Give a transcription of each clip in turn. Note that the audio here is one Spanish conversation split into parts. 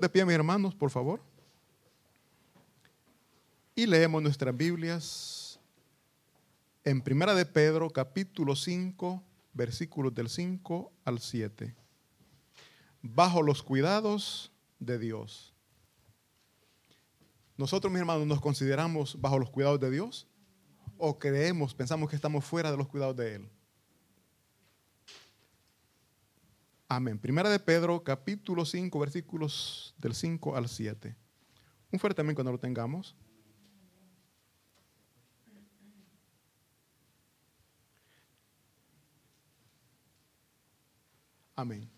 De pie, mis hermanos, por favor. Y leemos nuestras Biblias en Primera de Pedro, capítulo 5, versículos del 5 al 7. Bajo los cuidados de Dios. Nosotros, mis hermanos, nos consideramos bajo los cuidados de Dios o creemos, pensamos que estamos fuera de los cuidados de Él. Amén. Primera de Pedro, capítulo 5, versículos del 5 al 7. Un fuerte amén cuando lo tengamos. Amén.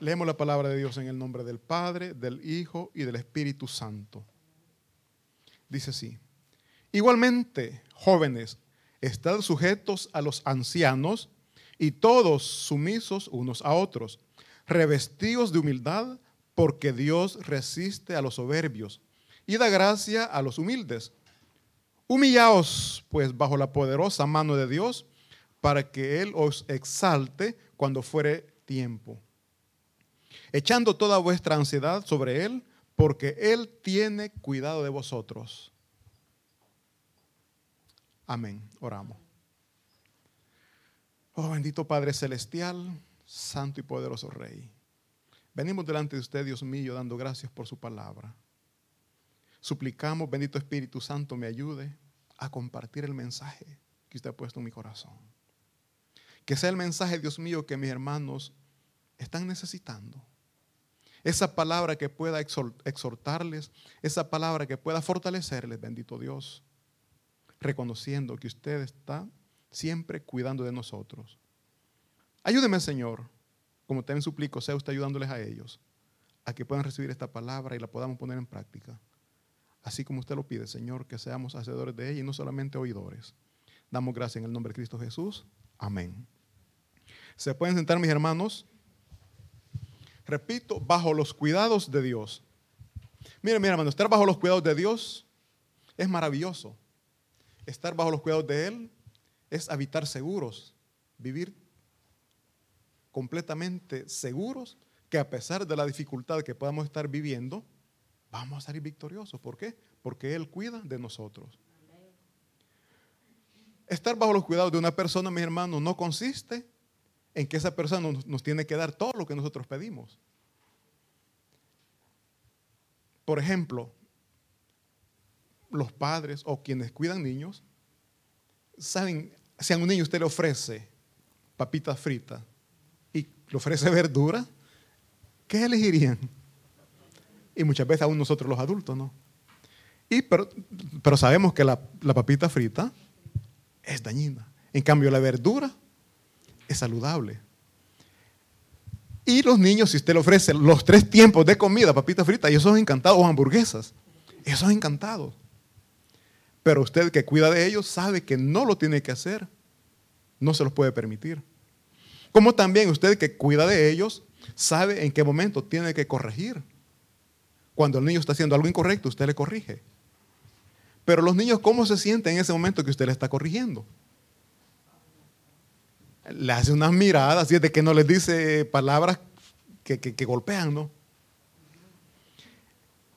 Leemos la palabra de Dios en el nombre del Padre, del Hijo y del Espíritu Santo. Dice así. Igualmente, jóvenes, estad sujetos a los ancianos y todos sumisos unos a otros, revestidos de humildad, porque Dios resiste a los soberbios y da gracia a los humildes. Humillaos, pues, bajo la poderosa mano de Dios, para que Él os exalte cuando fuere tiempo. Echando toda vuestra ansiedad sobre Él, porque Él tiene cuidado de vosotros. Amén. Oramos. Oh bendito Padre Celestial, Santo y poderoso Rey. Venimos delante de usted, Dios mío, dando gracias por su palabra. Suplicamos, bendito Espíritu Santo, me ayude a compartir el mensaje que usted ha puesto en mi corazón. Que sea el mensaje, Dios mío, que mis hermanos están necesitando. Esa palabra que pueda exhortarles, esa palabra que pueda fortalecerles, bendito Dios, reconociendo que usted está siempre cuidando de nosotros. Ayúdeme, Señor, como también suplico, sea usted ayudándoles a ellos, a que puedan recibir esta palabra y la podamos poner en práctica. Así como usted lo pide, Señor, que seamos hacedores de ella y no solamente oidores. Damos gracias en el nombre de Cristo Jesús. Amén. ¿Se pueden sentar, mis hermanos? Repito, bajo los cuidados de Dios. Miren, mi hermano, estar bajo los cuidados de Dios es maravilloso. Estar bajo los cuidados de Él es habitar seguros, vivir completamente seguros que a pesar de la dificultad que podamos estar viviendo, vamos a salir victoriosos. ¿Por qué? Porque Él cuida de nosotros. Estar bajo los cuidados de una persona, mi hermano, no consiste en que esa persona nos, nos tiene que dar todo lo que nosotros pedimos. Por ejemplo, los padres o quienes cuidan niños, saben, si a un niño usted le ofrece papitas fritas y le ofrece verdura, ¿qué elegirían? Y muchas veces aún nosotros los adultos, ¿no? Y, pero, pero sabemos que la, la papita frita es dañina. En cambio, la verdura es saludable. Y los niños, si usted le ofrece los tres tiempos de comida, papitas fritas, ellos son encantados, o hamburguesas, ellos son encantados. Pero usted que cuida de ellos sabe que no lo tiene que hacer, no se los puede permitir. Como también usted que cuida de ellos sabe en qué momento tiene que corregir. Cuando el niño está haciendo algo incorrecto, usted le corrige. Pero los niños, ¿cómo se sienten en ese momento que usted le está corrigiendo? Le hace unas miradas, y es de que no les dice palabras que, que golpean, ¿no?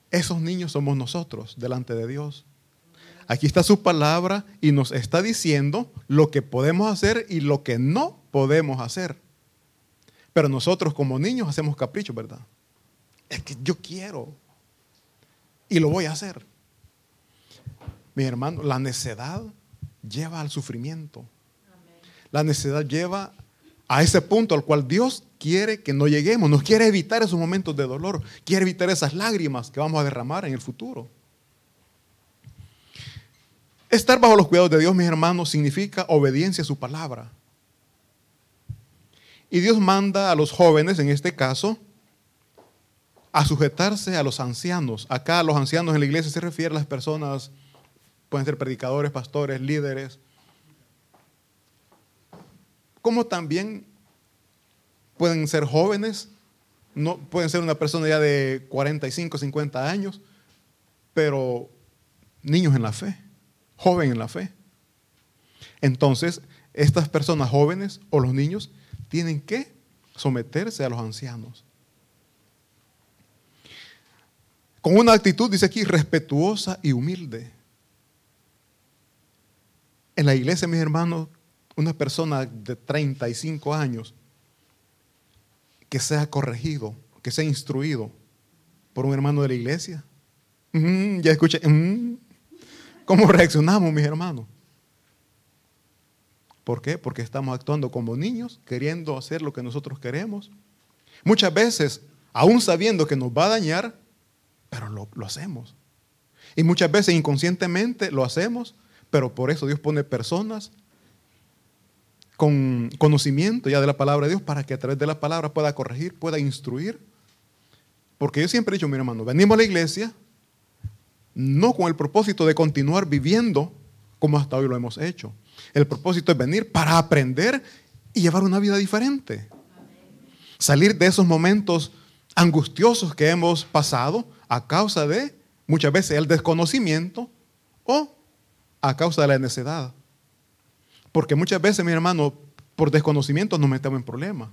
Esos niños somos nosotros delante de Dios. Aquí está su palabra y nos está diciendo lo que podemos hacer y lo que no podemos hacer. Pero nosotros como niños hacemos caprichos, ¿verdad? Es que yo quiero y lo voy a hacer. Mi hermano, la necedad lleva al sufrimiento. La necedad lleva a ese punto al cual Dios quiere que no lleguemos. Nos quiere evitar esos momentos de dolor. Quiere evitar esas lágrimas que vamos a derramar en el futuro. Estar bajo los cuidados de Dios, mis hermanos, significa obediencia a su palabra. Y Dios manda a los jóvenes, en este caso, a sujetarse a los ancianos. Acá los ancianos en la iglesia se refiere a las personas, pueden ser predicadores, pastores, líderes, como también pueden ser jóvenes, no, pueden ser una persona ya de 45, 50 años, pero niños en la fe joven en la fe. Entonces, estas personas jóvenes o los niños tienen que someterse a los ancianos. Con una actitud, dice aquí, respetuosa y humilde. En la iglesia, mis hermanos, una persona de 35 años que sea corregido, que sea instruido por un hermano de la iglesia. ya escuché, ¿cómo reaccionamos, mis hermanos? ¿Por qué? Porque estamos actuando como niños, queriendo hacer lo que nosotros queremos. Muchas veces, aún sabiendo que nos va a dañar, pero lo, lo hacemos. Y muchas veces inconscientemente lo hacemos, pero por eso Dios pone personas con conocimiento ya de la palabra de Dios para que a través de la palabra pueda corregir, pueda instruir. Porque yo siempre he dicho, mi hermano, venimos a la iglesia no con el propósito de continuar viviendo como hasta hoy lo hemos hecho. El propósito es venir para aprender y llevar una vida diferente. Salir de esos momentos angustiosos que hemos pasado a causa de muchas veces el desconocimiento o a causa de la necedad. Porque muchas veces, mi hermano, por desconocimiento nos metemos en problemas.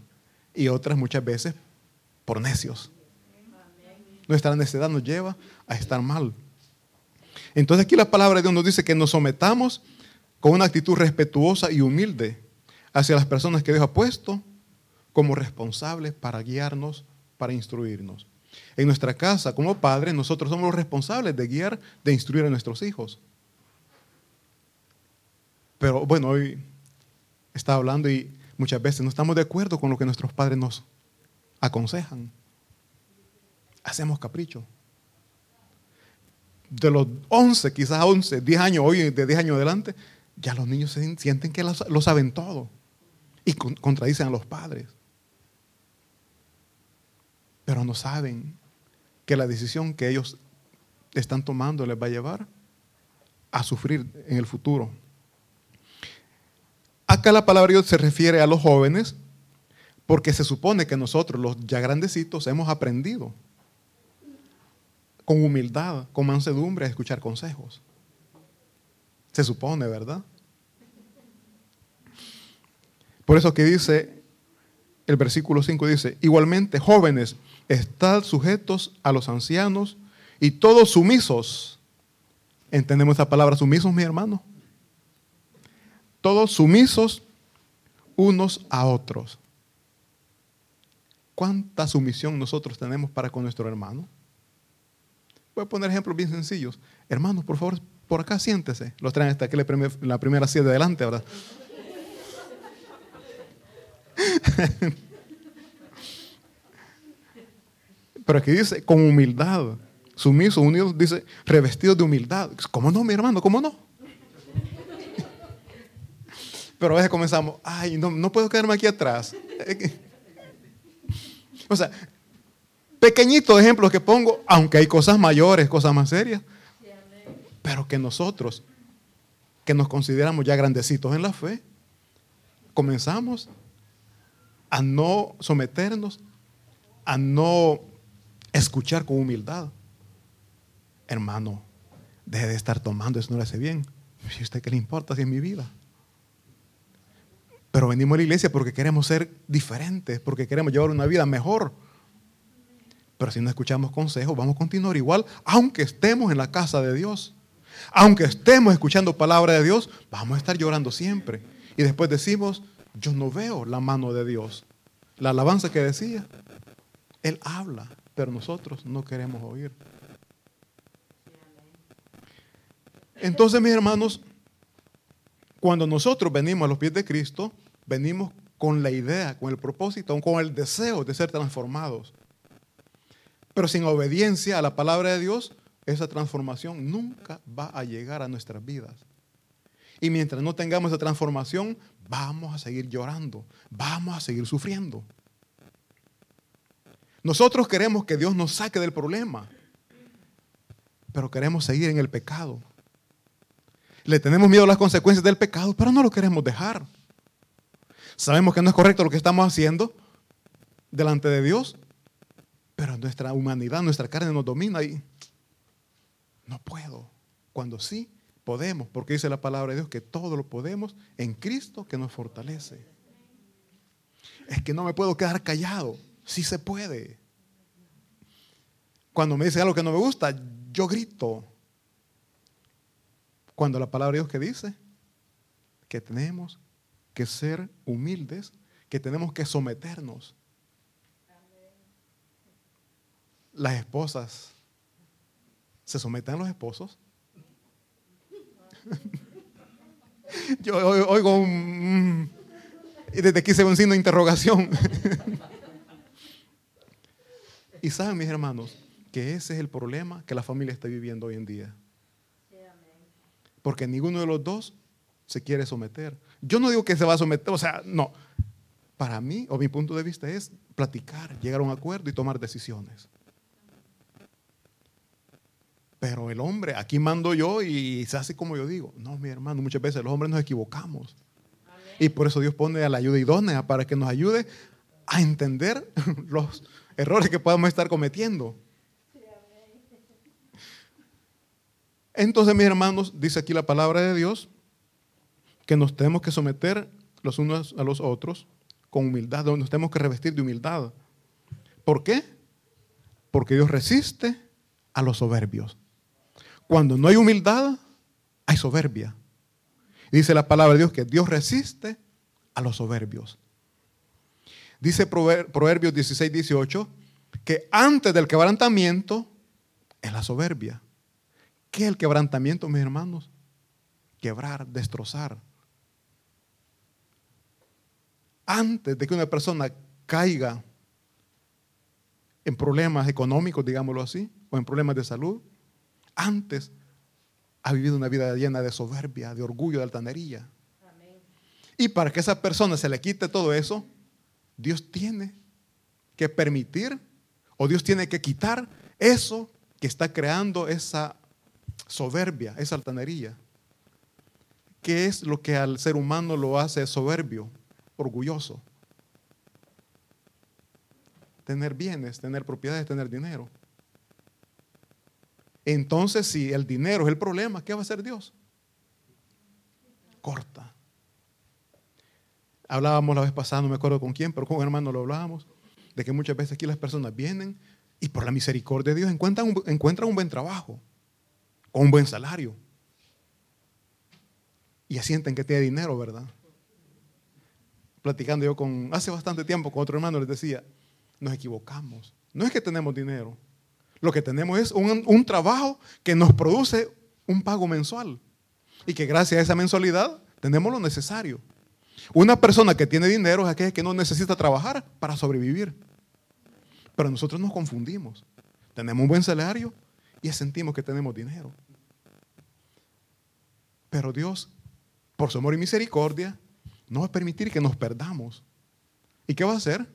Y otras muchas veces por necios. Nuestra necedad nos lleva a estar mal. Entonces aquí la palabra de Dios nos dice que nos sometamos con una actitud respetuosa y humilde hacia las personas que Dios ha puesto como responsables para guiarnos, para instruirnos. En nuestra casa, como padres, nosotros somos los responsables de guiar, de instruir a nuestros hijos. Pero bueno, hoy estaba hablando y muchas veces no estamos de acuerdo con lo que nuestros padres nos aconsejan. Hacemos capricho. De los 11, quizás 11, 10 años, hoy de 10 años adelante, ya los niños sienten que lo saben todo y contradicen a los padres. Pero no saben que la decisión que ellos están tomando les va a llevar a sufrir en el futuro. Acá la palabra Dios se refiere a los jóvenes porque se supone que nosotros, los ya grandecitos, hemos aprendido con humildad, con mansedumbre a escuchar consejos. Se supone, ¿verdad? Por eso que dice, el versículo 5 dice, igualmente jóvenes, estad sujetos a los ancianos y todos sumisos. ¿Entendemos esa palabra sumisos, mi hermano? todos sumisos unos a otros. ¿Cuánta sumisión nosotros tenemos para con nuestro hermano? Voy a poner ejemplos bien sencillos. Hermanos, por favor, por acá siéntese. Los traen hasta aquí la primera silla de adelante, ¿verdad? Pero aquí dice, con humildad, sumiso, unidos, dice, revestidos de humildad. ¿Cómo no, mi hermano? ¿Cómo no? Pero a veces comenzamos, ay, no, no puedo quedarme aquí atrás. O sea, pequeñitos ejemplos que pongo, aunque hay cosas mayores, cosas más serias, pero que nosotros, que nos consideramos ya grandecitos en la fe, comenzamos a no someternos, a no escuchar con humildad. Hermano, deje de estar tomando, eso no le hace bien. ¿Y usted qué le importa si es mi vida? Pero venimos a la iglesia porque queremos ser diferentes, porque queremos llevar una vida mejor. Pero si no escuchamos consejos, vamos a continuar igual, aunque estemos en la casa de Dios. Aunque estemos escuchando palabra de Dios, vamos a estar llorando siempre. Y después decimos, yo no veo la mano de Dios. La alabanza que decía, Él habla, pero nosotros no queremos oír. Entonces, mis hermanos, cuando nosotros venimos a los pies de Cristo, venimos con la idea, con el propósito, con el deseo de ser transformados. Pero sin obediencia a la palabra de Dios, esa transformación nunca va a llegar a nuestras vidas. Y mientras no tengamos esa transformación, vamos a seguir llorando, vamos a seguir sufriendo. Nosotros queremos que Dios nos saque del problema, pero queremos seguir en el pecado. Le tenemos miedo a las consecuencias del pecado, pero no lo queremos dejar. Sabemos que no es correcto lo que estamos haciendo delante de Dios, pero nuestra humanidad, nuestra carne nos domina y no puedo. Cuando sí podemos, porque dice la palabra de Dios que todo lo podemos en Cristo que nos fortalece. Es que no me puedo quedar callado. Sí se puede. Cuando me dice algo que no me gusta, yo grito. Cuando la palabra de Dios que dice que tenemos que ser humildes, que tenemos que someternos. Las esposas, ¿se someten a los esposos? Yo oigo un... Y desde aquí se ve un signo de interrogación. y saben, mis hermanos, que ese es el problema que la familia está viviendo hoy en día. Porque ninguno de los dos se quiere someter. Yo no digo que se va a someter, o sea, no. Para mí, o mi punto de vista es platicar, llegar a un acuerdo y tomar decisiones. Pero el hombre, aquí mando yo y se hace como yo digo. No, mi hermano, muchas veces los hombres nos equivocamos. Y por eso Dios pone a la ayuda idónea para que nos ayude a entender los errores que podamos estar cometiendo. Entonces, mis hermanos, dice aquí la palabra de Dios, que nos tenemos que someter los unos a los otros con humildad, nos tenemos que revestir de humildad. ¿Por qué? Porque Dios resiste a los soberbios. Cuando no hay humildad, hay soberbia. dice la palabra de Dios que Dios resiste a los soberbios. Dice Proverbios 16, 18, que antes del quebrantamiento es la soberbia. ¿Qué es el quebrantamiento, mis hermanos? Quebrar, destrozar. Antes de que una persona caiga en problemas económicos, digámoslo así, o en problemas de salud, antes ha vivido una vida llena de soberbia, de orgullo, de altanería. Y para que esa persona se le quite todo eso, Dios tiene que permitir o Dios tiene que quitar eso que está creando esa soberbia, esa altanería. ¿Qué es lo que al ser humano lo hace soberbio, orgulloso? Tener bienes, tener propiedades, tener dinero. Entonces, si el dinero es el problema, ¿qué va a hacer Dios? Corta. Hablábamos la vez pasada, no me acuerdo con quién, pero con un hermano lo hablábamos, de que muchas veces aquí las personas vienen y por la misericordia de Dios encuentran un, encuentran un buen trabajo con un buen salario. Y sienten que tiene dinero, ¿verdad? Platicando yo con, hace bastante tiempo con otro hermano, les decía, nos equivocamos. No es que tenemos dinero. Lo que tenemos es un, un trabajo que nos produce un pago mensual. Y que gracias a esa mensualidad tenemos lo necesario. Una persona que tiene dinero es aquella que no necesita trabajar para sobrevivir. Pero nosotros nos confundimos. Tenemos un buen salario y sentimos que tenemos dinero. Pero Dios, por su amor y misericordia, no va a permitir que nos perdamos. ¿Y qué va a hacer?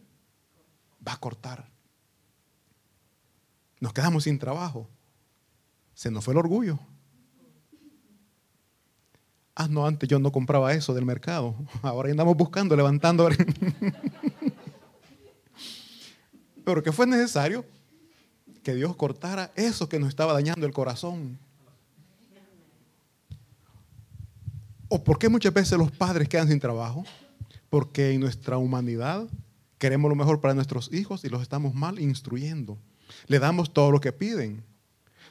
Va a cortar. Nos quedamos sin trabajo. Se nos fue el orgullo. Ah, no, antes yo no compraba eso del mercado. Ahora andamos buscando, levantando. Pero que fue necesario que Dios cortara eso que nos estaba dañando el corazón. ¿O por qué muchas veces los padres quedan sin trabajo? Porque en nuestra humanidad queremos lo mejor para nuestros hijos y los estamos mal instruyendo. Le damos todo lo que piden.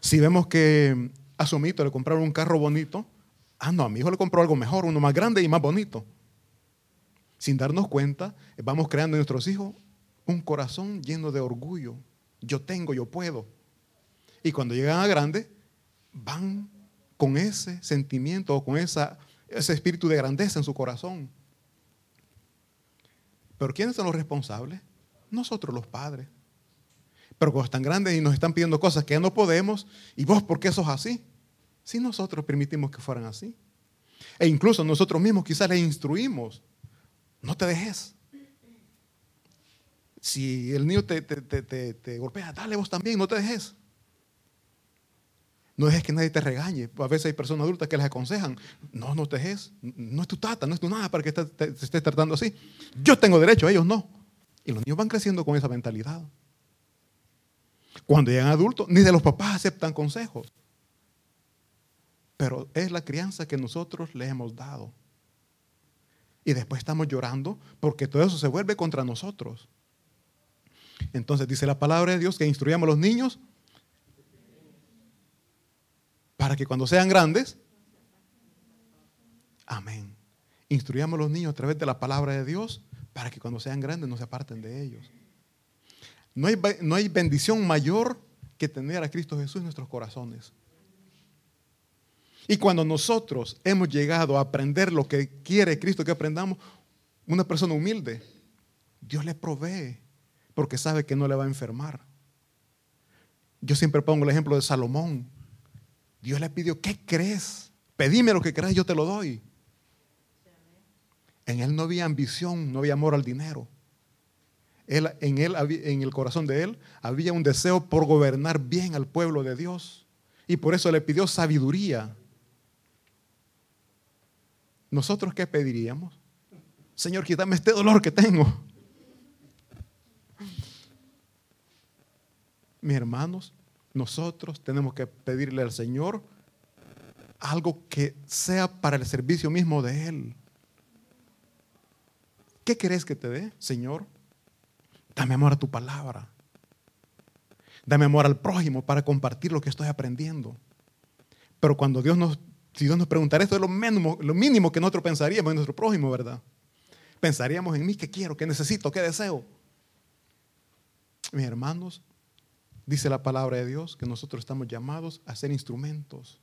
Si vemos que a su mito le compraron un carro bonito, ah, no, a mi hijo le compró algo mejor, uno más grande y más bonito. Sin darnos cuenta, vamos creando en nuestros hijos un corazón lleno de orgullo. Yo tengo, yo puedo. Y cuando llegan a grande, van con ese sentimiento o con esa, ese espíritu de grandeza en su corazón. Pero ¿quiénes son los responsables? Nosotros los padres. Pero cuando están grandes y nos están pidiendo cosas que ya no podemos, ¿y vos por qué sos así? Si nosotros permitimos que fueran así. E incluso nosotros mismos quizás les instruimos, no te dejes. Si el niño te, te, golpea, dale vos también, no te dejes. No dejes que nadie te regañe. A veces hay personas adultas que les aconsejan, no, no te dejes, no es tu tata, no es tu nada para que te, te estés tratando así. Yo tengo derecho, ellos no. Y los niños van creciendo con esa mentalidad. Cuando llegan adultos, ni de los papás aceptan consejos. Pero es la crianza que nosotros les hemos dado. Y después estamos llorando porque todo eso se vuelve contra nosotros. Entonces dice la palabra de Dios que instruyamos a los niños para que cuando sean grandes, amén. Instruyamos a los niños a través de la palabra de Dios para que cuando sean grandes no se aparten de ellos. No hay, no hay bendición mayor que tener a Cristo Jesús en nuestros corazones. Y cuando nosotros hemos llegado a aprender lo que quiere Cristo que aprendamos, una persona humilde, Dios le provee porque sabe que no le va a enfermar. Yo siempre pongo el ejemplo de Salomón. Dios le pidió, ¿qué crees? Pedime lo que creas, yo te lo doy. En él no había ambición, no había amor al dinero. Él, en, él, en el corazón de él había un deseo por gobernar bien al pueblo de Dios. Y por eso le pidió sabiduría. ¿Nosotros qué pediríamos? Señor, quítame este dolor que tengo. Mis hermanos, nosotros tenemos que pedirle al Señor algo que sea para el servicio mismo de Él. ¿Qué querés que te dé, Señor? Dame amor a tu palabra. Dame amor al prójimo para compartir lo que estoy aprendiendo. Pero cuando Dios nos si Dios nos preguntara esto es lo mínimo, lo mínimo que nosotros pensaríamos en nuestro prójimo, ¿verdad? Pensaríamos en mí, ¿qué quiero? ¿Qué necesito? ¿Qué deseo? Mis hermanos, dice la palabra de Dios que nosotros estamos llamados a ser instrumentos.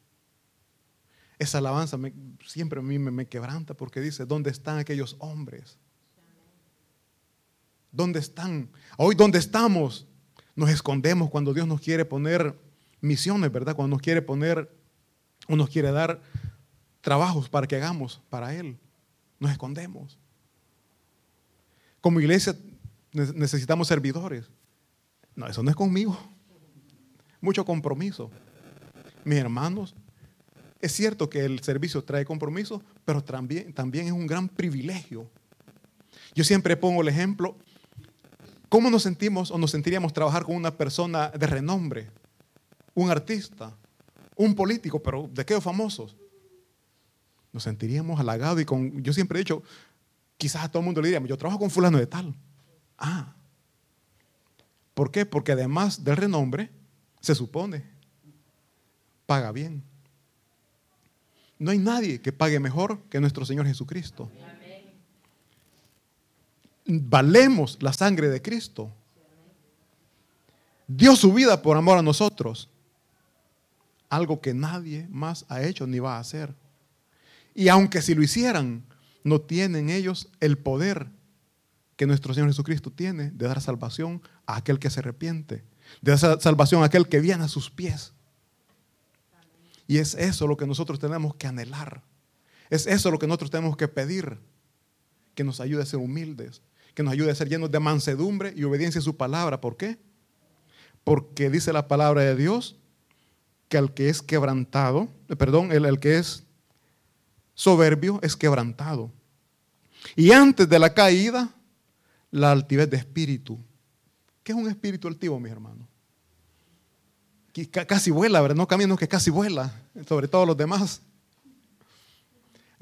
Esa alabanza siempre a mí me, me quebranta porque dice, ¿dónde están aquellos hombres? ¿Dónde están? Hoy, ¿dónde estamos? Nos escondemos cuando Dios nos quiere poner misiones, ¿verdad? Cuando nos quiere poner o nos quiere dar trabajos para que hagamos para Él. Nos escondemos. Como iglesia necesitamos servidores. No, eso no es conmigo. Mucho compromiso. Mis hermanos, es cierto que el servicio trae compromiso, pero también, también es un gran privilegio. Yo siempre pongo el ejemplo, ¿cómo nos sentimos o nos sentiríamos trabajar con una persona de renombre? Un artista, un político, pero de qué famosos. Nos sentiríamos halagados y con, yo siempre he dicho, quizás a todo el mundo le diríamos, yo trabajo con fulano de tal. Ah, ¿por qué? Porque además del renombre, se supone, paga bien. No hay nadie que pague mejor que nuestro Señor Jesucristo. Valemos la sangre de Cristo. Dio su vida por amor a nosotros algo que nadie más ha hecho ni va a hacer. Y aunque si lo hicieran, no tienen ellos el poder que nuestro Señor Jesucristo tiene de dar salvación a aquel que se arrepiente, de dar salvación a aquel que viene a sus pies. Y es eso lo que nosotros tenemos que anhelar. Es eso lo que nosotros tenemos que pedir. Que nos ayude a ser humildes, que nos ayude a ser llenos de mansedumbre y obediencia a su palabra. ¿Por qué? Porque dice la palabra de Dios que al que es quebrantado, eh, perdón, el, que es soberbio es quebrantado. Y antes de la caída, la altivez de espíritu. ¿Qué es un espíritu altivo, mis hermanos? Que casi vuela, ¿verdad? No camino que casi vuela, sobre todo los demás.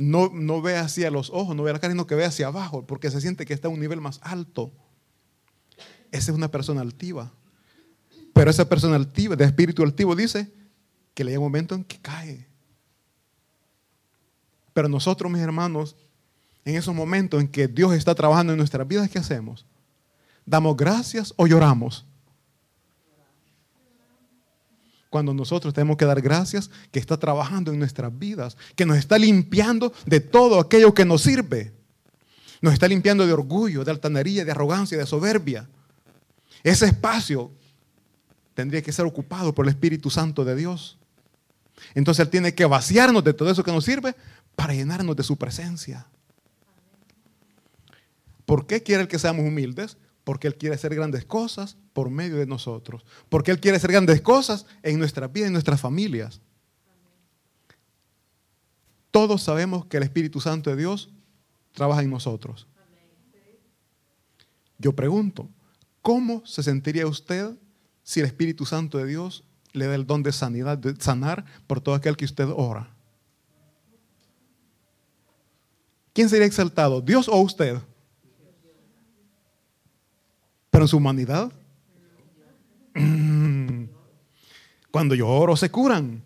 No, no ve hacia los ojos, no ve la cara, sino que ve hacia abajo, porque se siente que está a un nivel más alto. Esa es una persona altiva. Pero esa persona altiva, de espíritu altivo, dice que le llega un momento en que cae. Pero nosotros, mis hermanos, en esos momentos en que Dios está trabajando en nuestras vidas, ¿qué hacemos? ¿Damos gracias o lloramos? Cuando nosotros tenemos que dar gracias que está trabajando en nuestras vidas, que nos está limpiando de todo aquello que nos sirve. Nos está limpiando de orgullo, de altanería, de arrogancia, de soberbia. Ese espacio tendría que ser ocupado por el Espíritu Santo de Dios. Entonces Él tiene que vaciarnos de todo eso que nos sirve para llenarnos de su presencia. ¿Por qué quiere que seamos humildes? Porque Él quiere hacer grandes cosas por medio de nosotros. Porque Él quiere hacer grandes cosas en nuestra vida, en nuestras familias. Todos sabemos que el Espíritu Santo de Dios trabaja en nosotros. Yo pregunto, ¿cómo se sentiría usted si el Espíritu Santo de Dios le da el don de sanidad, de sanar por todo aquel que usted ora. ¿quién sería exaltado? ¿Dios o usted? Pero en su humanidad. Mm. Cuando yo se curan.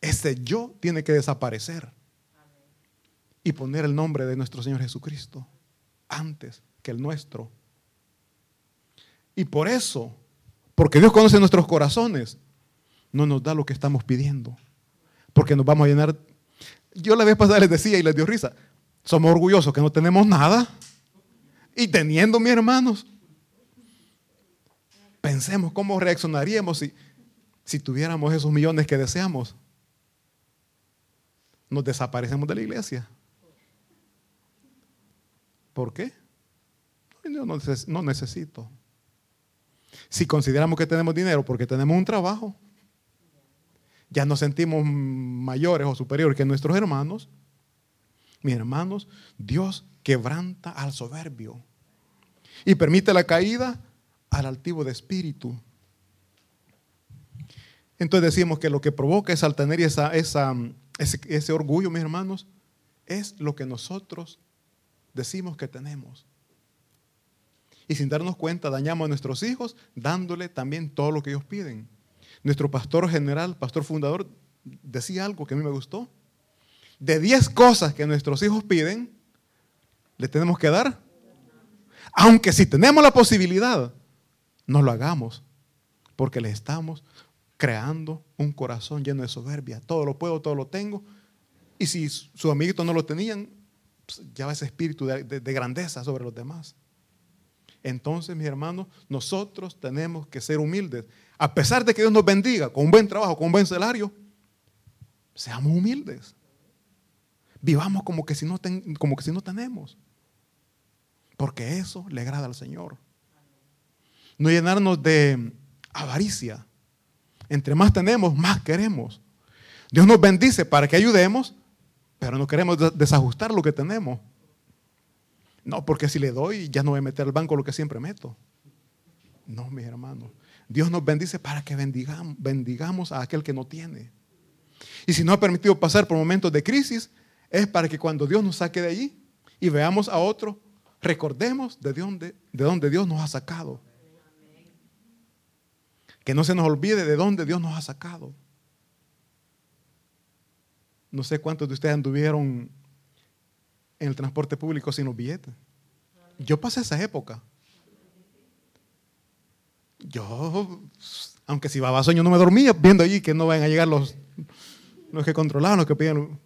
Ese yo tiene que desaparecer y poner el nombre de nuestro Señor Jesucristo antes que el nuestro. Y por eso, porque Dios conoce nuestros corazones, no nos da lo que estamos pidiendo. Porque nos vamos a llenar. Yo la vez pasada les decía y les dio risa, somos orgullosos que no tenemos nada. Y teniendo, mis hermanos, pensemos cómo reaccionaríamos si, si tuviéramos esos millones que deseamos. Nos desaparecemos de la iglesia. ¿Por qué? Yo no necesito. Si consideramos que tenemos dinero porque tenemos un trabajo, ya nos sentimos mayores o superiores que nuestros hermanos. Mis hermanos, Dios quebranta al soberbio y permite la caída al altivo de espíritu. Entonces decimos que lo que provoca esa altanería, esa, esa, ese, ese orgullo, mis hermanos, es lo que nosotros decimos que tenemos. Y sin darnos cuenta dañamos a nuestros hijos dándole también todo lo que ellos piden. Nuestro pastor general, pastor fundador, decía algo que a mí me gustó. De 10 cosas que nuestros hijos piden, le tenemos que dar. Aunque si tenemos la posibilidad, no lo hagamos. Porque le estamos creando un corazón lleno de soberbia. Todo lo puedo, todo lo tengo. Y si su amiguito no lo tenían, pues, ya va ese espíritu de, de grandeza sobre los demás. Entonces, mis hermanos, nosotros tenemos que ser humildes. A pesar de que Dios nos bendiga con un buen trabajo, con un buen salario, seamos humildes. Vivamos como como que si no tenemos. Porque eso le agrada al Señor. No llenarnos de avaricia. Entre más tenemos, más queremos. Dios nos bendice para que ayudemos, pero no queremos desajustar lo que tenemos. No, porque si le doy, ya no voy a meter al banco lo que siempre meto. No, mis hermanos. Dios nos bendice para que bendigamos, a aquel que no tiene. Y si nos ha permitido pasar por momentos de crisis, es para que cuando Dios nos saque de allí y veamos a otro, recordemos de dónde Dios nos ha sacado. Que no se nos olvide de dónde Dios nos ha sacado. No sé cuántos de ustedes anduvieron en el transporte público sin los billetes. Yo pasé esa época. Yo, aunque si bababa sueño, no me dormía viendo allí que no vayan a llegar los, los que controlaban, los que pedían.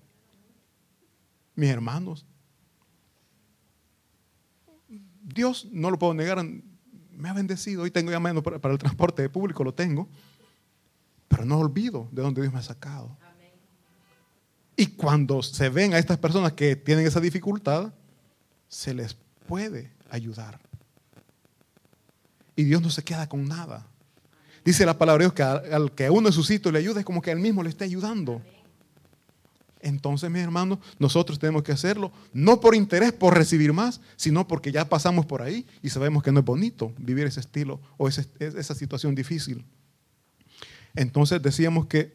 Mis hermanos. Dios, no lo puedo negar, me ha bendecido. Hoy tengo ya menos para, el transporte público, lo tengo. Pero no olvido de dónde Dios me ha sacado. Y cuando se ven a estas personas que tienen esa dificultad, se les puede ayudar. Y Dios no se queda con nada. Dice la palabra de Dios que al que uno de sus le ayuda es como que él mismo le está ayudando. Entonces, mis hermanos, nosotros tenemos que hacerlo no por interés, por recibir más, sino porque ya pasamos por ahí y sabemos que no es bonito vivir ese estilo o esa situación difícil. Entonces decíamos que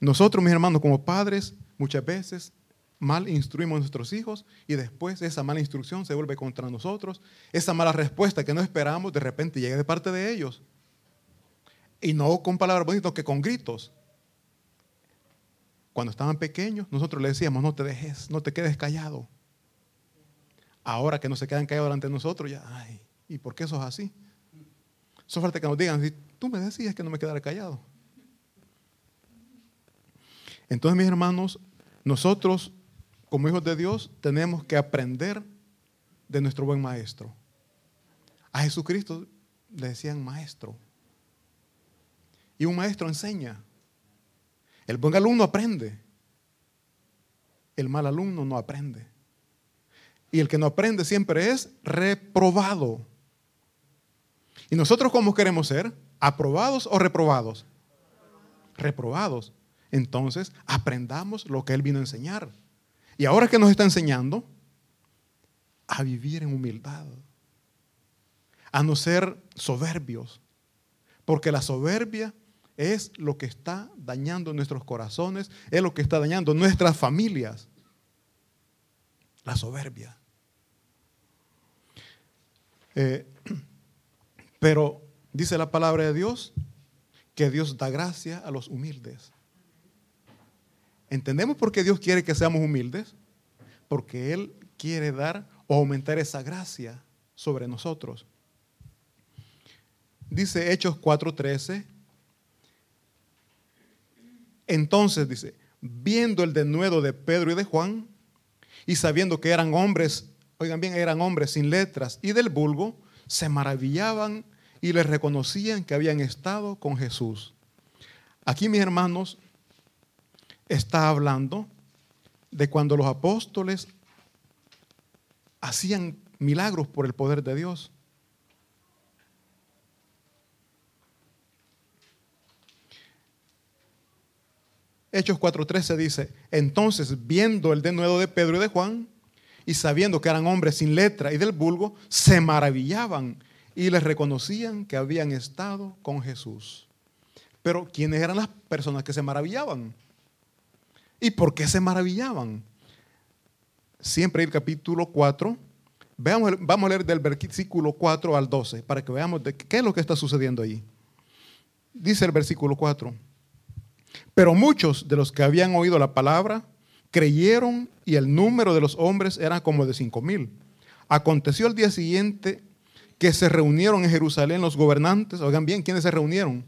nosotros, mis hermanos, como padres, Muchas veces mal instruimos a nuestros hijos y después esa mala instrucción se vuelve contra nosotros. Esa mala respuesta que no esperamos de repente llega de parte de ellos. Y no con palabras bonitas, que con gritos. Cuando estaban pequeños, nosotros les decíamos, no te dejes, no te quedes callado. Ahora que no se quedan callados delante de nosotros, ya, ay, ¿y por qué eso es así? Eso falta que nos digan, si tú me decías que no me quedara callado. Entonces, mis hermanos, nosotros, como hijos de Dios, tenemos que aprender de nuestro buen maestro. A Jesucristo le decían maestro. Y un maestro enseña. El buen alumno aprende. El mal alumno no aprende. Y el que no aprende siempre es reprobado. ¿Y nosotros cómo queremos ser? ¿Aprobados o reprobados? Reprobados entonces aprendamos lo que Él vino a enseñar. Y ahora que nos está enseñando, a vivir en humildad, a no ser soberbios, porque la soberbia es lo que está dañando nuestros corazones, es lo que está dañando nuestras familias. la soberbia. Eh, pero dice la palabra de Dios que Dios da gracia a los humildes. ¿Entendemos por qué Dios quiere que seamos humildes? Porque Él quiere dar o aumentar esa gracia sobre nosotros. Dice Hechos 4:13. Entonces dice, viendo el denuedo de Pedro y de Juan, y sabiendo que eran hombres, oigan bien, eran hombres sin letras y del vulgo, se maravillaban y les reconocían que habían estado con Jesús. Aquí, mis hermanos, está hablando de cuando los apóstoles hacían milagros por el poder de Dios. Hechos 4:13 dice, entonces viendo el denuedo de Pedro y de Juan, y sabiendo que eran hombres sin letra y del vulgo, se maravillaban y les reconocían que habían estado con Jesús. Pero ¿quiénes eran las personas que se maravillaban? ¿Y por qué se maravillaban? Siempre el capítulo 4, veamos, vamos a leer del versículo 4 al 12 para que veamos de qué es lo que está sucediendo allí. Dice el versículo 4. Pero muchos de los que habían oído la palabra creyeron y el número de los hombres era como de cinco mil. Aconteció el día siguiente que se reunieron en Jerusalén los gobernantes. Oigan bien, ¿quiénes se reunieron?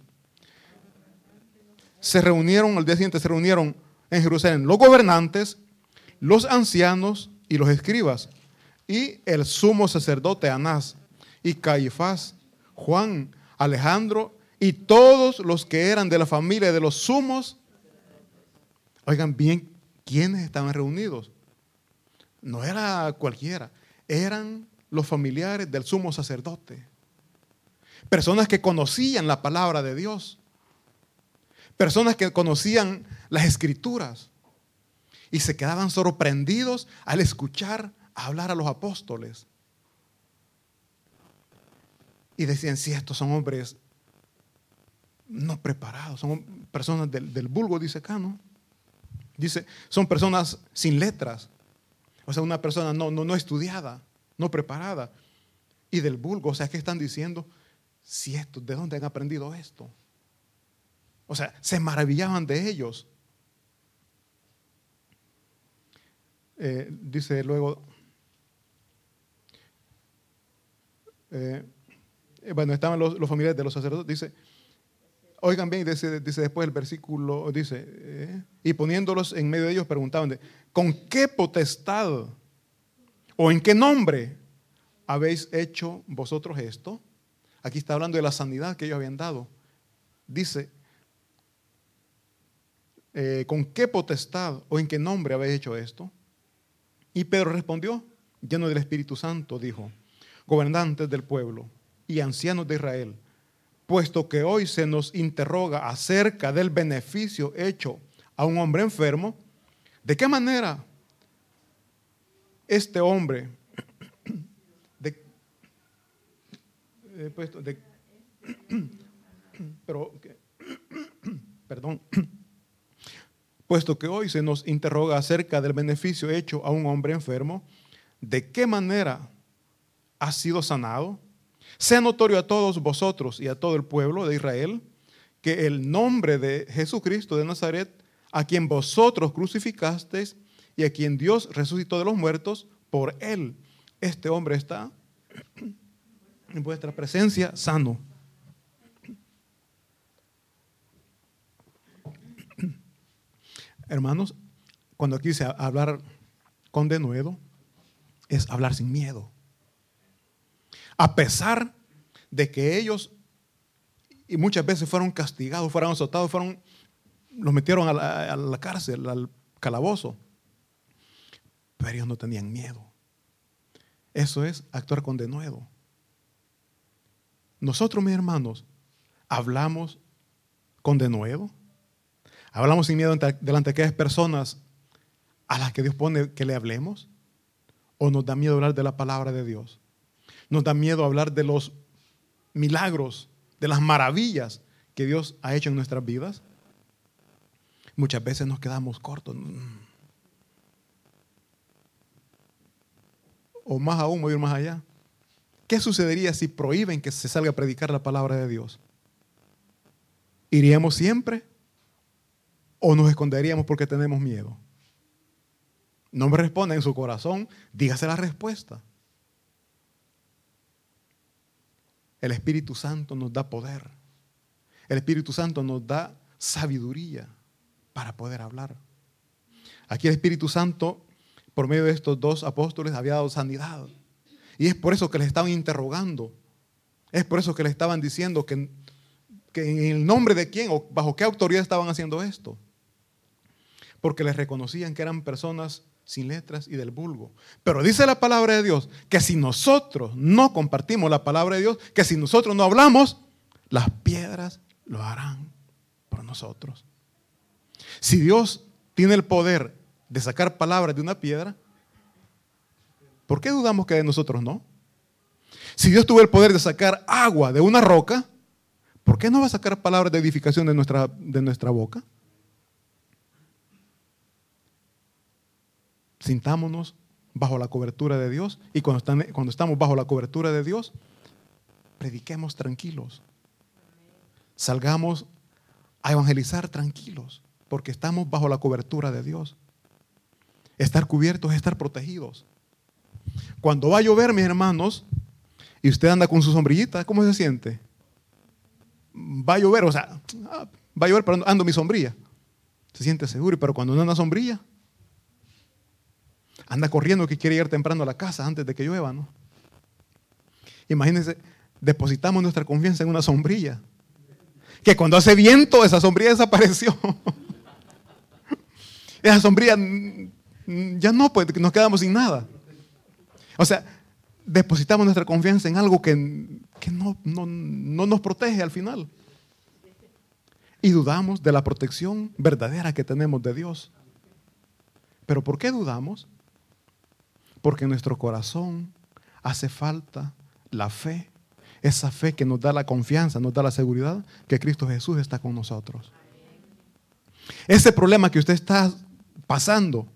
Se reunieron, el día siguiente se reunieron en Jerusalén los gobernantes, los ancianos y los escribas, y el sumo sacerdote Anás, y Caifás, Juan, Alejandro y todos los que eran de la familia de los sumos, oigan bien, ¿quiénes estaban reunidos? No era cualquiera, eran los familiares del sumo sacerdote. Personas que conocían la palabra de Dios. Personas que conocían las escrituras. Y se quedaban sorprendidos al escuchar hablar a los apóstoles. Y decían, si estos son hombres no preparados, son personas del, vulgo, dice acá, ¿no? Dice, son personas sin letras, o sea, una persona no, no, no estudiada, no preparada. Y del vulgo, o sea, ¿qué están diciendo? Si esto, ¿de dónde han aprendido esto? O sea, se maravillaban de ellos. Eh, dice luego, eh, bueno, estaban los, los familiares de los sacerdotes, dice, Oigan bien, dice, dice después el versículo, dice, eh, y poniéndolos en medio de ellos preguntaban, ¿con qué potestad o en qué nombre habéis hecho vosotros esto? Aquí está hablando de la sanidad que ellos habían dado. Dice, eh, ¿con qué potestad o en qué nombre habéis hecho esto? Y Pedro respondió, lleno del Espíritu Santo, dijo, gobernantes del pueblo y ancianos de Israel puesto que hoy se nos interroga acerca del beneficio hecho a un hombre enfermo, ¿de qué manera este hombre, eh, puesto, de, pero, perdón, puesto que hoy se nos interroga acerca del beneficio hecho a un hombre enfermo, ¿de qué manera ha sido sanado? Sea notorio a todos vosotros y a todo el pueblo de Israel que el nombre de Jesucristo de Nazaret, a quien vosotros crucificasteis y a quien Dios resucitó de los muertos, por él este hombre está en vuestra presencia sano. Hermanos, cuando aquí dice hablar con denuedo, es hablar sin miedo. A pesar de que ellos, y muchas veces fueron castigados, fueron azotados, fueron, los metieron a la, cárcel, al calabozo. Pero ellos no tenían miedo. Eso es actuar con denuedo. Nosotros, mis hermanos, hablamos con denuedo. Hablamos sin miedo delante de aquellas personas a las que Dios pone que le hablemos. O nos da miedo hablar de la palabra de Dios. Nos da miedo hablar de los milagros, de las maravillas que Dios ha hecho en nuestras vidas. Muchas veces nos quedamos cortos. o más aún, voy a ir más allá. ¿Qué sucedería si prohíben que se salga a predicar la palabra de Dios? ¿Iríamos siempre o nos esconderíamos porque tenemos miedo? No me responda en su corazón, dígase la respuesta. El Espíritu Santo nos da poder. El Espíritu Santo nos da sabiduría para poder hablar. Aquí el Espíritu Santo, por medio de estos dos apóstoles, había dado sanidad. Y es por eso que les estaban interrogando. Es por eso que le estaban diciendo que, que en el nombre de quién o bajo qué autoridad estaban haciendo esto. Porque les reconocían que eran personas sin letras y del vulgo. Pero dice la palabra de Dios que si nosotros no compartimos la palabra de Dios, que si nosotros no hablamos, las piedras lo harán por nosotros. Si Dios tiene el poder de sacar palabras de una piedra, ¿por qué dudamos que de nosotros no? Si Dios tuvo el poder de sacar agua de una roca, ¿por qué no va a sacar palabras de edificación de nuestra, de nuestra boca? Sintámonos bajo la cobertura de Dios y cuando, cuando estamos bajo la cobertura de Dios, prediquemos tranquilos. Salgamos a evangelizar tranquilos, porque estamos bajo la cobertura de Dios. Estar cubiertos es estar protegidos. Cuando va a llover, mis hermanos, y usted anda con su sombrillita, ¿cómo se siente? Va a llover, o sea, ah, va a llover, pero ando mi sombrilla. Se siente seguro, pero cuando no anda sombrilla, anda corriendo que quiere ir temprano a la casa antes de que llueva, ¿no? Imagínense, depositamos nuestra confianza en una sombrilla. Que cuando hace viento, esa sombrilla desapareció. esa sombrilla mm, ya no, pues nos quedamos sin nada. O sea, depositamos nuestra confianza en algo que, no, no, no nos protege al final. Y dudamos de la protección verdadera que tenemos de Dios. Pero ¿por qué dudamos? Porque en nuestro corazón hace falta la fe, esa fe que nos da la confianza, nos da la seguridad que Cristo Jesús está con nosotros. Ese problema que usted está pasando,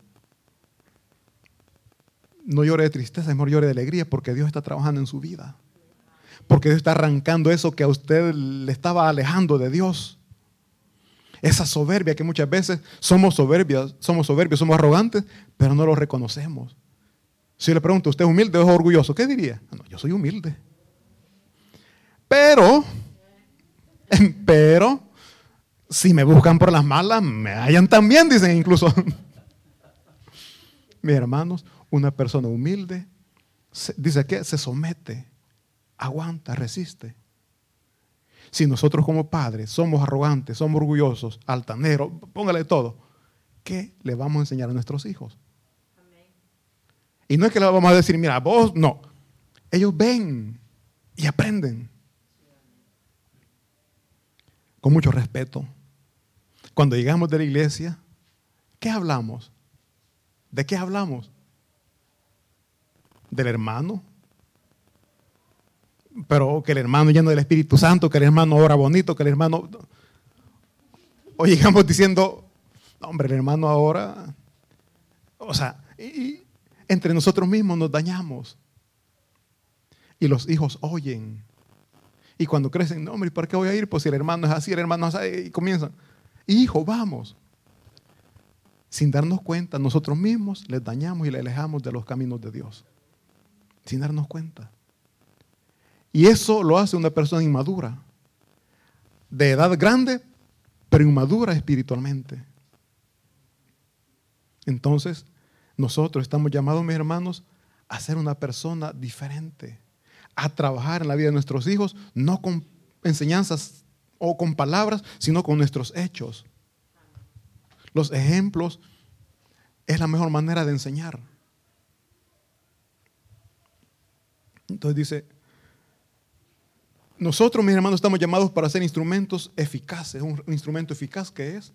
no llore de tristeza, mejor llore de alegría porque Dios está trabajando en su vida. Porque Dios está arrancando eso que a usted le estaba alejando de Dios. Esa soberbia que muchas veces somos soberbios, somos soberbios, somos arrogantes, pero no lo reconocemos. Si le pregunto, ¿usted es humilde o orgulloso? ¿Qué diría? No, yo soy humilde. Pero, pero, si me buscan por las malas, me hallan también, dicen incluso. Mis hermanos, una persona humilde, dice que se somete, aguanta, resiste. Si nosotros como padres somos arrogantes, somos orgullosos, altaneros, póngale todo, ¿qué le vamos a enseñar a nuestros hijos? Y no es que le vamos a decir, mira, vos no. Ellos ven y aprenden. Con mucho respeto. Cuando llegamos de la iglesia, ¿qué hablamos? ¿De qué hablamos? Del hermano. Pero que el hermano lleno del Espíritu Santo, que el hermano ora bonito, que el hermano... O llegamos diciendo, hombre, el hermano ahora... O sea, y, entre nosotros mismos nos dañamos. Y los hijos oyen. Y cuando crecen, no, hombre, ¿para qué voy a ir? Pues si el hermano es así, el hermano es así, y comienzan. Hijo, vamos. Sin darnos cuenta, nosotros mismos les dañamos y les alejamos de los caminos de Dios. Sin darnos cuenta. Y eso lo hace una persona inmadura. De edad grande, pero inmadura espiritualmente. Entonces, nosotros estamos llamados, mis hermanos, a ser una persona diferente, a trabajar en la vida de nuestros hijos, no con enseñanzas o con palabras, sino con nuestros hechos. Los ejemplos es la mejor manera de enseñar. Entonces dice, nosotros, mis hermanos, estamos llamados para ser instrumentos eficaces. Un instrumento eficaz que es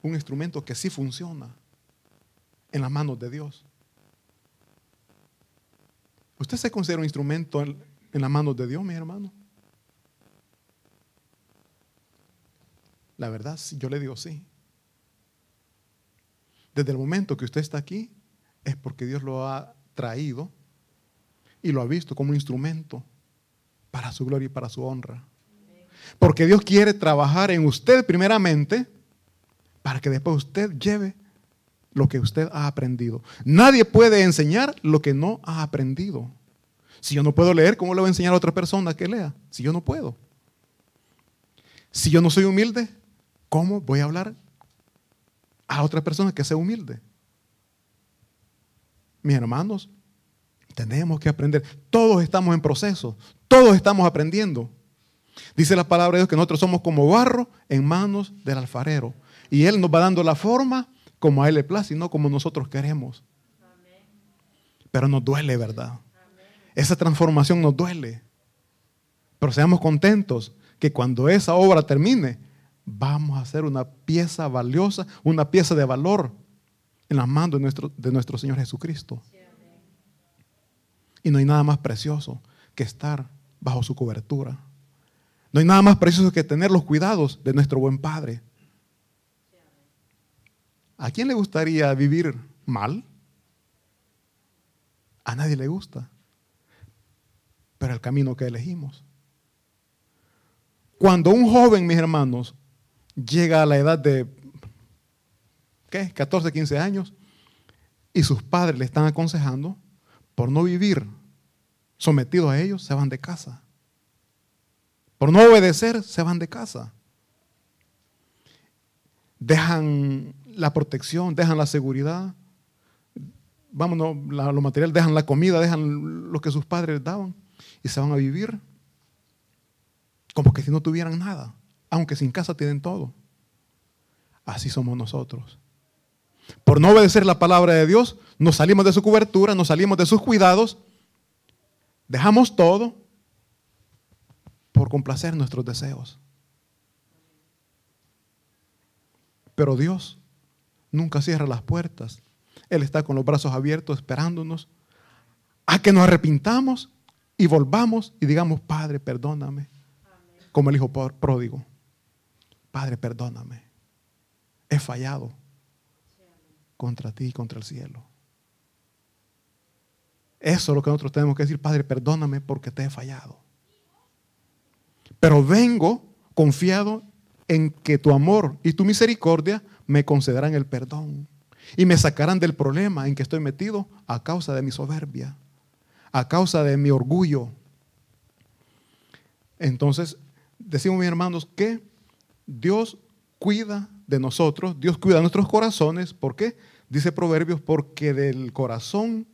un instrumento que sí funciona en las manos de Dios. ¿Usted se considera un instrumento en, las manos de Dios, mi hermano? La verdad, yo le digo sí. Desde el momento que usted está aquí, es porque Dios lo ha traído y lo ha visto como un instrumento para su gloria y para su honra. Porque Dios quiere trabajar en usted primeramente para que después usted lleve lo que usted ha aprendido. Nadie puede enseñar lo que no ha aprendido. Si yo no puedo leer, ¿cómo le voy a enseñar a otra persona que lea? Si yo no puedo. Si yo no soy humilde, ¿cómo voy a hablar a otra persona que sea humilde? Mis hermanos, tenemos que aprender. Todos estamos en proceso. Todos estamos aprendiendo. Dice la palabra de Dios que nosotros somos como barro en manos del alfarero. Y Él nos va dando la forma como a Él le place no como nosotros queremos. Pero nos duele, ¿verdad? Esa transformación nos duele. Pero seamos contentos que cuando esa obra termine, vamos a hacer una pieza valiosa, una pieza de valor en las manos de nuestro, de nuestro Señor Jesucristo. Y no hay nada más precioso que estar bajo su cobertura. No hay nada más precioso que tener los cuidados de nuestro buen Padre. ¿A quién le gustaría vivir mal? A nadie le gusta. Pero el camino que elegimos. Cuando un joven, mis hermanos, llega a la edad de, ¿qué? 14, 15 años, y sus padres le están aconsejando, por no vivir sometidos a ellos, se van de casa. Por no obedecer, se van de casa. Dejan la protección, dejan la seguridad, vámonos, lo material, dejan la comida, dejan lo que sus padres daban y se van a vivir como que si no tuvieran nada, aunque sin casa tienen todo. Así somos nosotros. Por no obedecer la palabra de Dios, nos salimos de su cobertura, nos salimos de sus cuidados, dejamos todo por complacer nuestros deseos. Pero Dios nunca cierra las puertas. Él está con los brazos abiertos esperándonos a que nos arrepintamos y volvamos y digamos, Padre, perdóname. Como el hijo pródigo. Padre, perdóname. He fallado contra ti y contra el cielo. Eso es lo que nosotros tenemos que decir, Padre, perdóname porque te he fallado. Pero vengo confiado en que tu amor y tu misericordia me concederán el perdón y me sacarán del problema en que estoy metido a causa de mi soberbia, a causa de mi orgullo. Entonces, decimos mis hermanos que Dios cuida de nosotros, Dios cuida de nuestros corazones. ¿Por qué? Dice Proverbios, porque del corazón,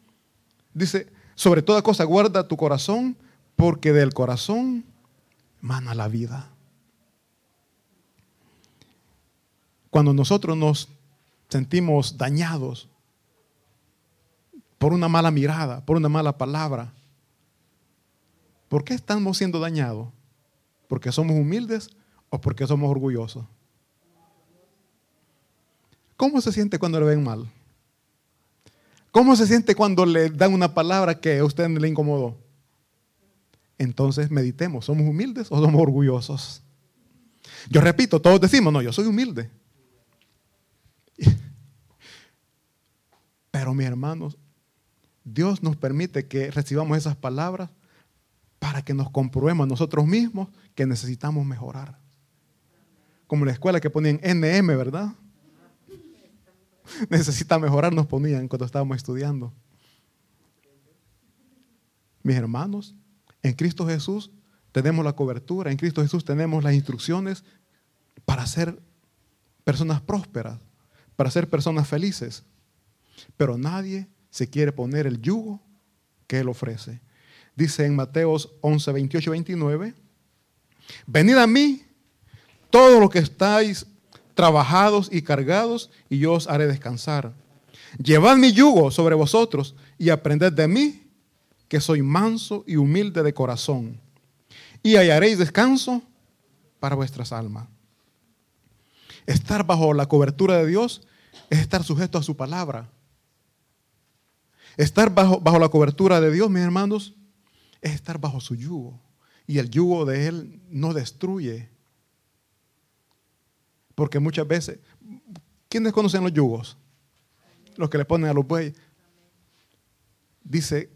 dice, sobre toda cosa guarda tu corazón, porque del corazón mana la vida. Cuando nosotros nos sentimos dañados por una mala mirada, por una mala palabra, ¿por qué estamos siendo dañados? ¿Porque somos humildes o porque somos orgullosos? ¿Cómo se siente cuando le ven mal? ¿Cómo se siente cuando le dan una palabra que a usted le incomodó? Entonces meditemos, ¿somos humildes o somos orgullosos? Yo repito, todos decimos, no, yo soy humilde. Pero mis hermanos, Dios nos permite que recibamos esas palabras para que nos comprobemos nosotros mismos que necesitamos mejorar. Como la escuela que ponían NM, ¿verdad? necesita mejorar, nos ponían cuando estábamos estudiando. Mis hermanos, en Cristo Jesús tenemos la cobertura, en Cristo Jesús tenemos las instrucciones para ser personas prósperas, para ser personas felices. Pero nadie se quiere poner el yugo que Él ofrece. Dice en Mateos 11, 28 29, venid a mí, todo lo que estáis trabajados y cargados, y yo os haré descansar. Llevad mi yugo sobre vosotros y aprended de mí, que soy manso y humilde de corazón, y hallaréis descanso para vuestras almas. Estar bajo la cobertura de Dios es estar sujeto a su palabra. Estar bajo, bajo la cobertura de Dios, mis hermanos, es estar bajo su yugo. Y el yugo de Él no destruye, porque muchas veces, ¿quiénes conocen los yugos? Los que le ponen a los bueyes. Dice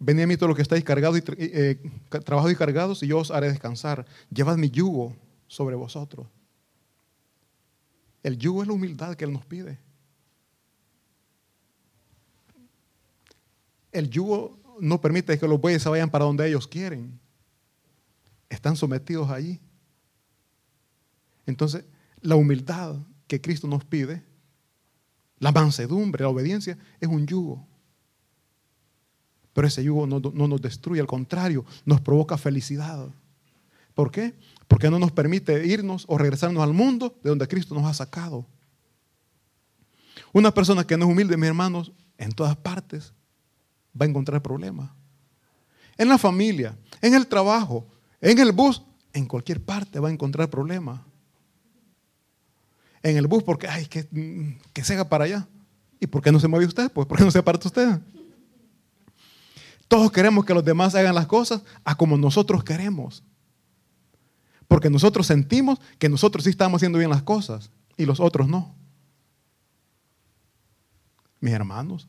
Venid a mí todos los que estáis cargados y eh, trabajados y cargados, y yo os haré descansar. Llevad mi yugo sobre vosotros. El yugo es la humildad que Él nos pide. El yugo no permite que los bueyes se vayan para donde ellos quieren. Están sometidos allí. Entonces, la humildad que Cristo nos pide, la mansedumbre, la obediencia, es un yugo. Pero ese yugo no, nos destruye, al contrario, nos provoca felicidad. ¿Por qué? Porque no nos permite irnos o regresarnos al mundo de donde Cristo nos ha sacado. Una persona que no es humilde, mis hermanos, en todas partes va a encontrar problemas. En la familia, en el trabajo, en el bus, en cualquier parte va a encontrar problemas. En el bus porque, ay, que, que se haga para allá. ¿Y por qué no se mueve usted? Pues, ¿por qué no se aparta usted? Todos queremos que los demás hagan las cosas a como nosotros queremos. Porque nosotros sentimos que nosotros sí estamos haciendo bien las cosas y los otros no. Mis hermanos,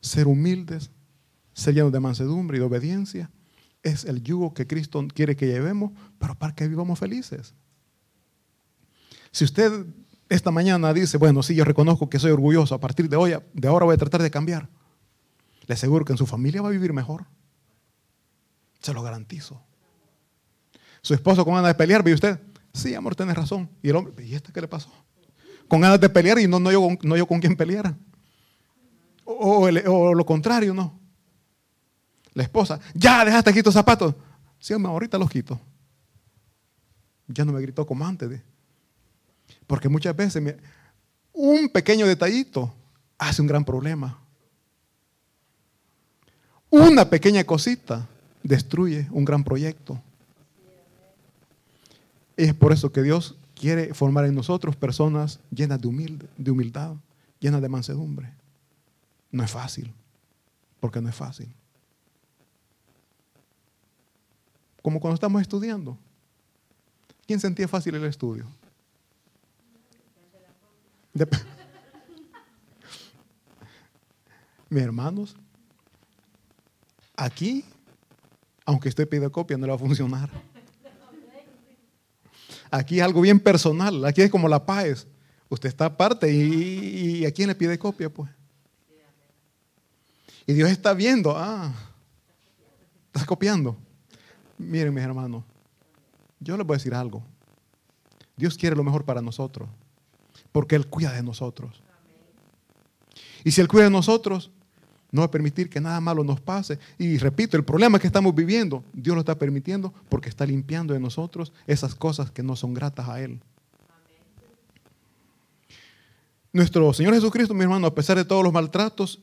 ser humildes, ser llenos de mansedumbre y de obediencia es el yugo que Cristo quiere que llevemos, pero para que vivamos felices. Si usted esta mañana dice, bueno, sí, yo reconozco que soy orgulloso, a partir de hoy, de ahora voy a tratar de cambiar. Le aseguro que en su familia va a vivir mejor. Se lo garantizo. Su esposo con ganas de pelear, ¿ve usted? Sí, amor, tienes razón. Y el hombre, ¿y este qué le pasó? Con ganas de pelear y no, no, yo, no yo con quién pelear. O, lo contrario, no. La esposa, ya dejaste aquí tus zapatos. Sí, ahorita los quito. Ya no me gritó como antes. Porque muchas veces un pequeño detallito hace un gran problema. Una pequeña cosita destruye un gran proyecto. Es por eso que Dios quiere formar en nosotros personas llenas de, de humildad, llenas de mansedumbre. No es fácil, porque no es fácil. Como cuando estamos estudiando. ¿Quién sentía fácil el estudio? Mis hermanos, Aquí, aunque usted pida copia, no le va a funcionar. Aquí es algo bien personal. Aquí es como la paz. Usted está aparte y, a quién le pide copia, pues. Y Dios está viendo, ah, estás copiando. Miren, mis hermanos, yo les voy a decir algo. Dios quiere lo mejor para nosotros, porque Él cuida de nosotros. Y si Él cuida de nosotros, no va a permitir que nada malo nos pase. Y repito, el problema que estamos viviendo, Dios lo está permitiendo porque está limpiando de nosotros esas cosas que no son gratas a Él. Nuestro Señor Jesucristo, mi hermano, a pesar de todos los maltratos,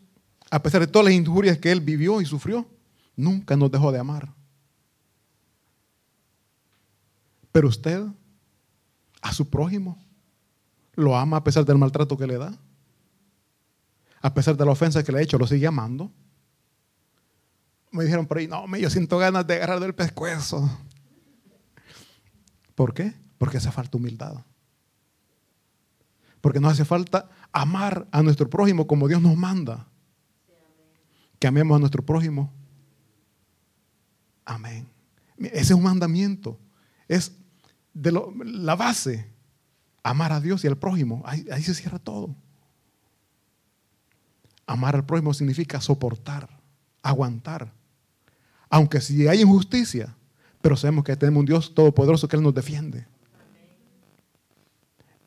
a pesar de todas las injurias que Él vivió y sufrió, nunca nos dejó de amar. Pero usted, a su prójimo, lo ama a pesar del maltrato que le da a pesar de la ofensa que le ha hecho, lo sigue amando. Me dijeron por ahí, no, yo siento ganas de agarrar del pescuezo. ¿Por qué? Porque hace falta humildad. Porque nos hace falta amar a nuestro prójimo como Dios nos manda. Que amemos a nuestro prójimo. Amén. Ese es un mandamiento. Es de la base. Amar a Dios y al prójimo. ahí se cierra todo. Amar al prójimo significa soportar, aguantar. Aunque si hay injusticia, pero sabemos que tenemos un Dios todopoderoso que Él nos defiende.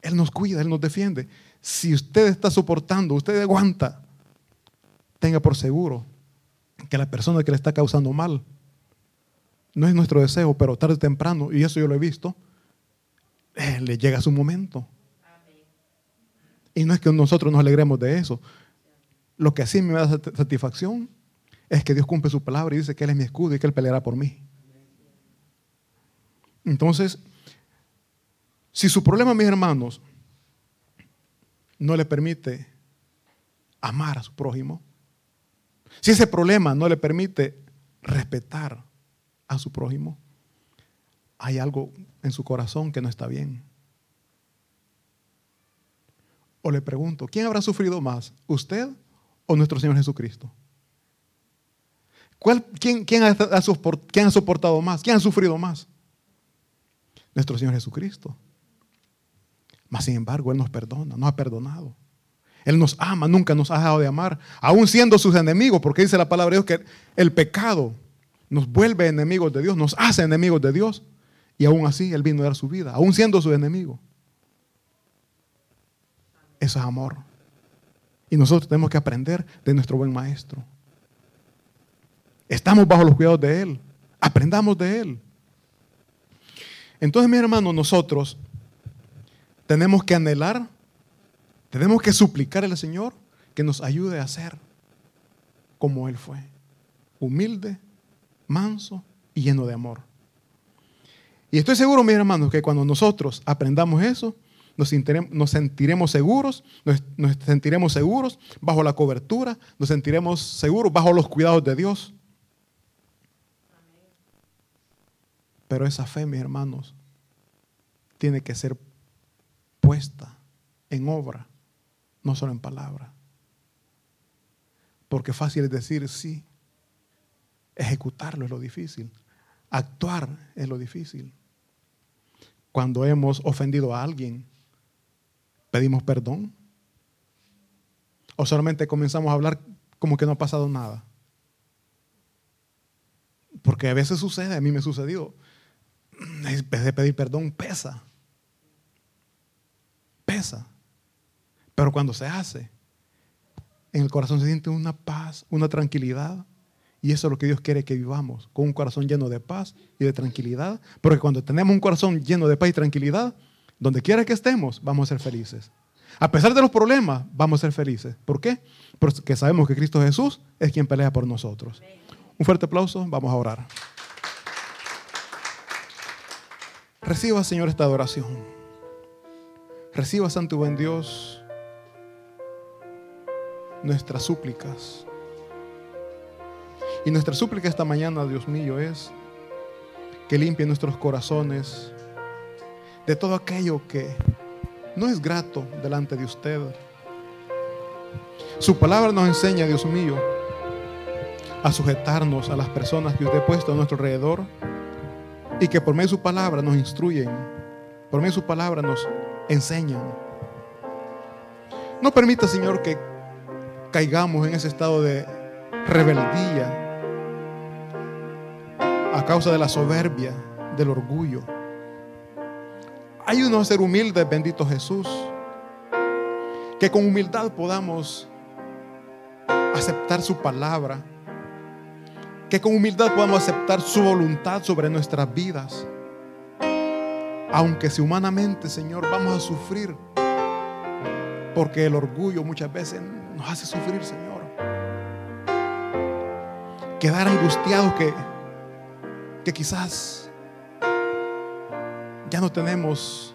Él nos cuida, Él nos defiende. Si usted está soportando, usted aguanta, tenga por seguro que la persona que le está causando mal no es nuestro deseo, pero tarde o temprano, y eso yo lo he visto, eh, le llega su momento. Y no es que nosotros nos alegremos de eso, lo que así me da satisfacción es que Dios cumple su palabra y dice que Él es mi escudo y que Él peleará por mí. Entonces, si su problema, mis hermanos, no le permite amar a su prójimo, si ese problema no le permite respetar a su prójimo, hay algo en su corazón que no está bien. O le pregunto, ¿quién habrá sufrido más? ¿Usted o nuestro Señor Jesucristo. ¿Cuál, quién, quién, ha, quién ha soportado más? ¿Quién ha sufrido más? Nuestro Señor Jesucristo. Mas sin embargo, Él nos perdona, nos ha perdonado. Él nos ama, nunca nos ha dejado de amar, aún siendo sus enemigos, porque dice la palabra de Dios que el pecado nos vuelve enemigos de Dios, nos hace enemigos de Dios, y aún así Él vino a dar su vida, aún siendo su enemigo. Eso es amor. Y nosotros tenemos que aprender de nuestro buen maestro. Estamos bajo los cuidados de Él. Aprendamos de Él. Entonces, mi hermano, nosotros tenemos que anhelar, tenemos que suplicar al Señor que nos ayude a ser como Él fue. Humilde, manso y lleno de amor. Y estoy seguro, mis hermanos, que cuando nosotros aprendamos eso, nos, sentiremos, seguros, nos, nos sentiremos seguros bajo la cobertura, nos sentiremos seguros bajo los cuidados de Dios. Pero esa fe, mis hermanos, tiene que ser puesta en obra, no solo en palabra. Porque fácil es decir sí, ejecutarlo es lo difícil, actuar es lo difícil. Cuando hemos ofendido a alguien, pedimos perdón. O solamente comenzamos a hablar como que no ha pasado nada. Porque a veces sucede, a mí me ha sucedido. En vez de pedir perdón, pesa. Pesa. Pero cuando se hace, en el corazón se siente una paz, una tranquilidad. Y eso es lo que Dios quiere que vivamos, con un corazón lleno de paz y de tranquilidad. Porque cuando tenemos un corazón lleno de paz y tranquilidad, donde quiera que estemos, vamos a ser felices. A pesar de los problemas, vamos a ser felices. ¿Por qué? Porque sabemos que Cristo Jesús es quien pelea por nosotros. Un fuerte aplauso, vamos a orar. Reciba, Señor, esta adoración. Reciba, Santo buen Dios, nuestras súplicas. Y nuestra súplica esta mañana, Dios mío, es que limpie nuestros corazones de todo aquello que no es grato delante de usted. Su palabra nos enseña, Dios mío, a sujetarnos a las personas que usted ha puesto a nuestro alrededor y que por medio de su palabra nos instruyen, por medio de su palabra nos enseñan. No permita, Señor, que caigamos en ese estado de rebeldía a causa de la soberbia, del orgullo. Ayúdanos a ser humildes, bendito Jesús. Que con humildad podamos aceptar su palabra. Que con humildad podamos aceptar su voluntad sobre nuestras vidas. Aunque si humanamente, Señor, vamos a sufrir. Porque el orgullo muchas veces nos hace sufrir, Señor. Quedar angustiados que, que quizás ya no tenemos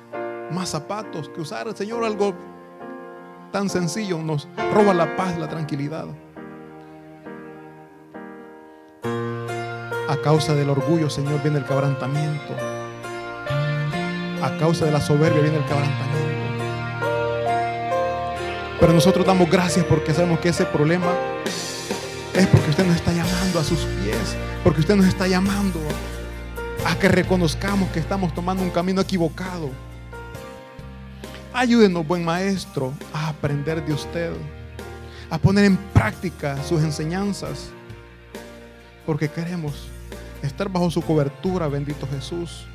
más zapatos que usar. Señor, algo tan sencillo nos roba la paz, la tranquilidad. A causa del orgullo, Señor, viene el quebrantamiento. A causa de la soberbia viene el quebrantamiento. Pero nosotros damos gracias porque sabemos que ese problema es porque usted nos está llamando a sus pies, porque usted nos está llamando a que reconozcamos que estamos tomando un camino equivocado. Ayúdenos, buen maestro, a aprender de usted, a poner en práctica sus enseñanzas, porque queremos estar bajo su cobertura, bendito Jesús.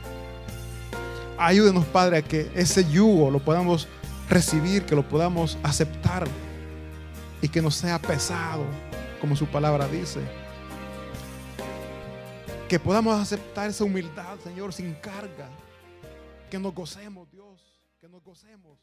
Ayúdenos, Padre, a que ese yugo lo podamos recibir, que lo podamos aceptar y que no sea pesado, como su palabra dice que podamos aceptar esa humildad, Señor, sin carga. Que nos gocemos, Dios, que nos gocemos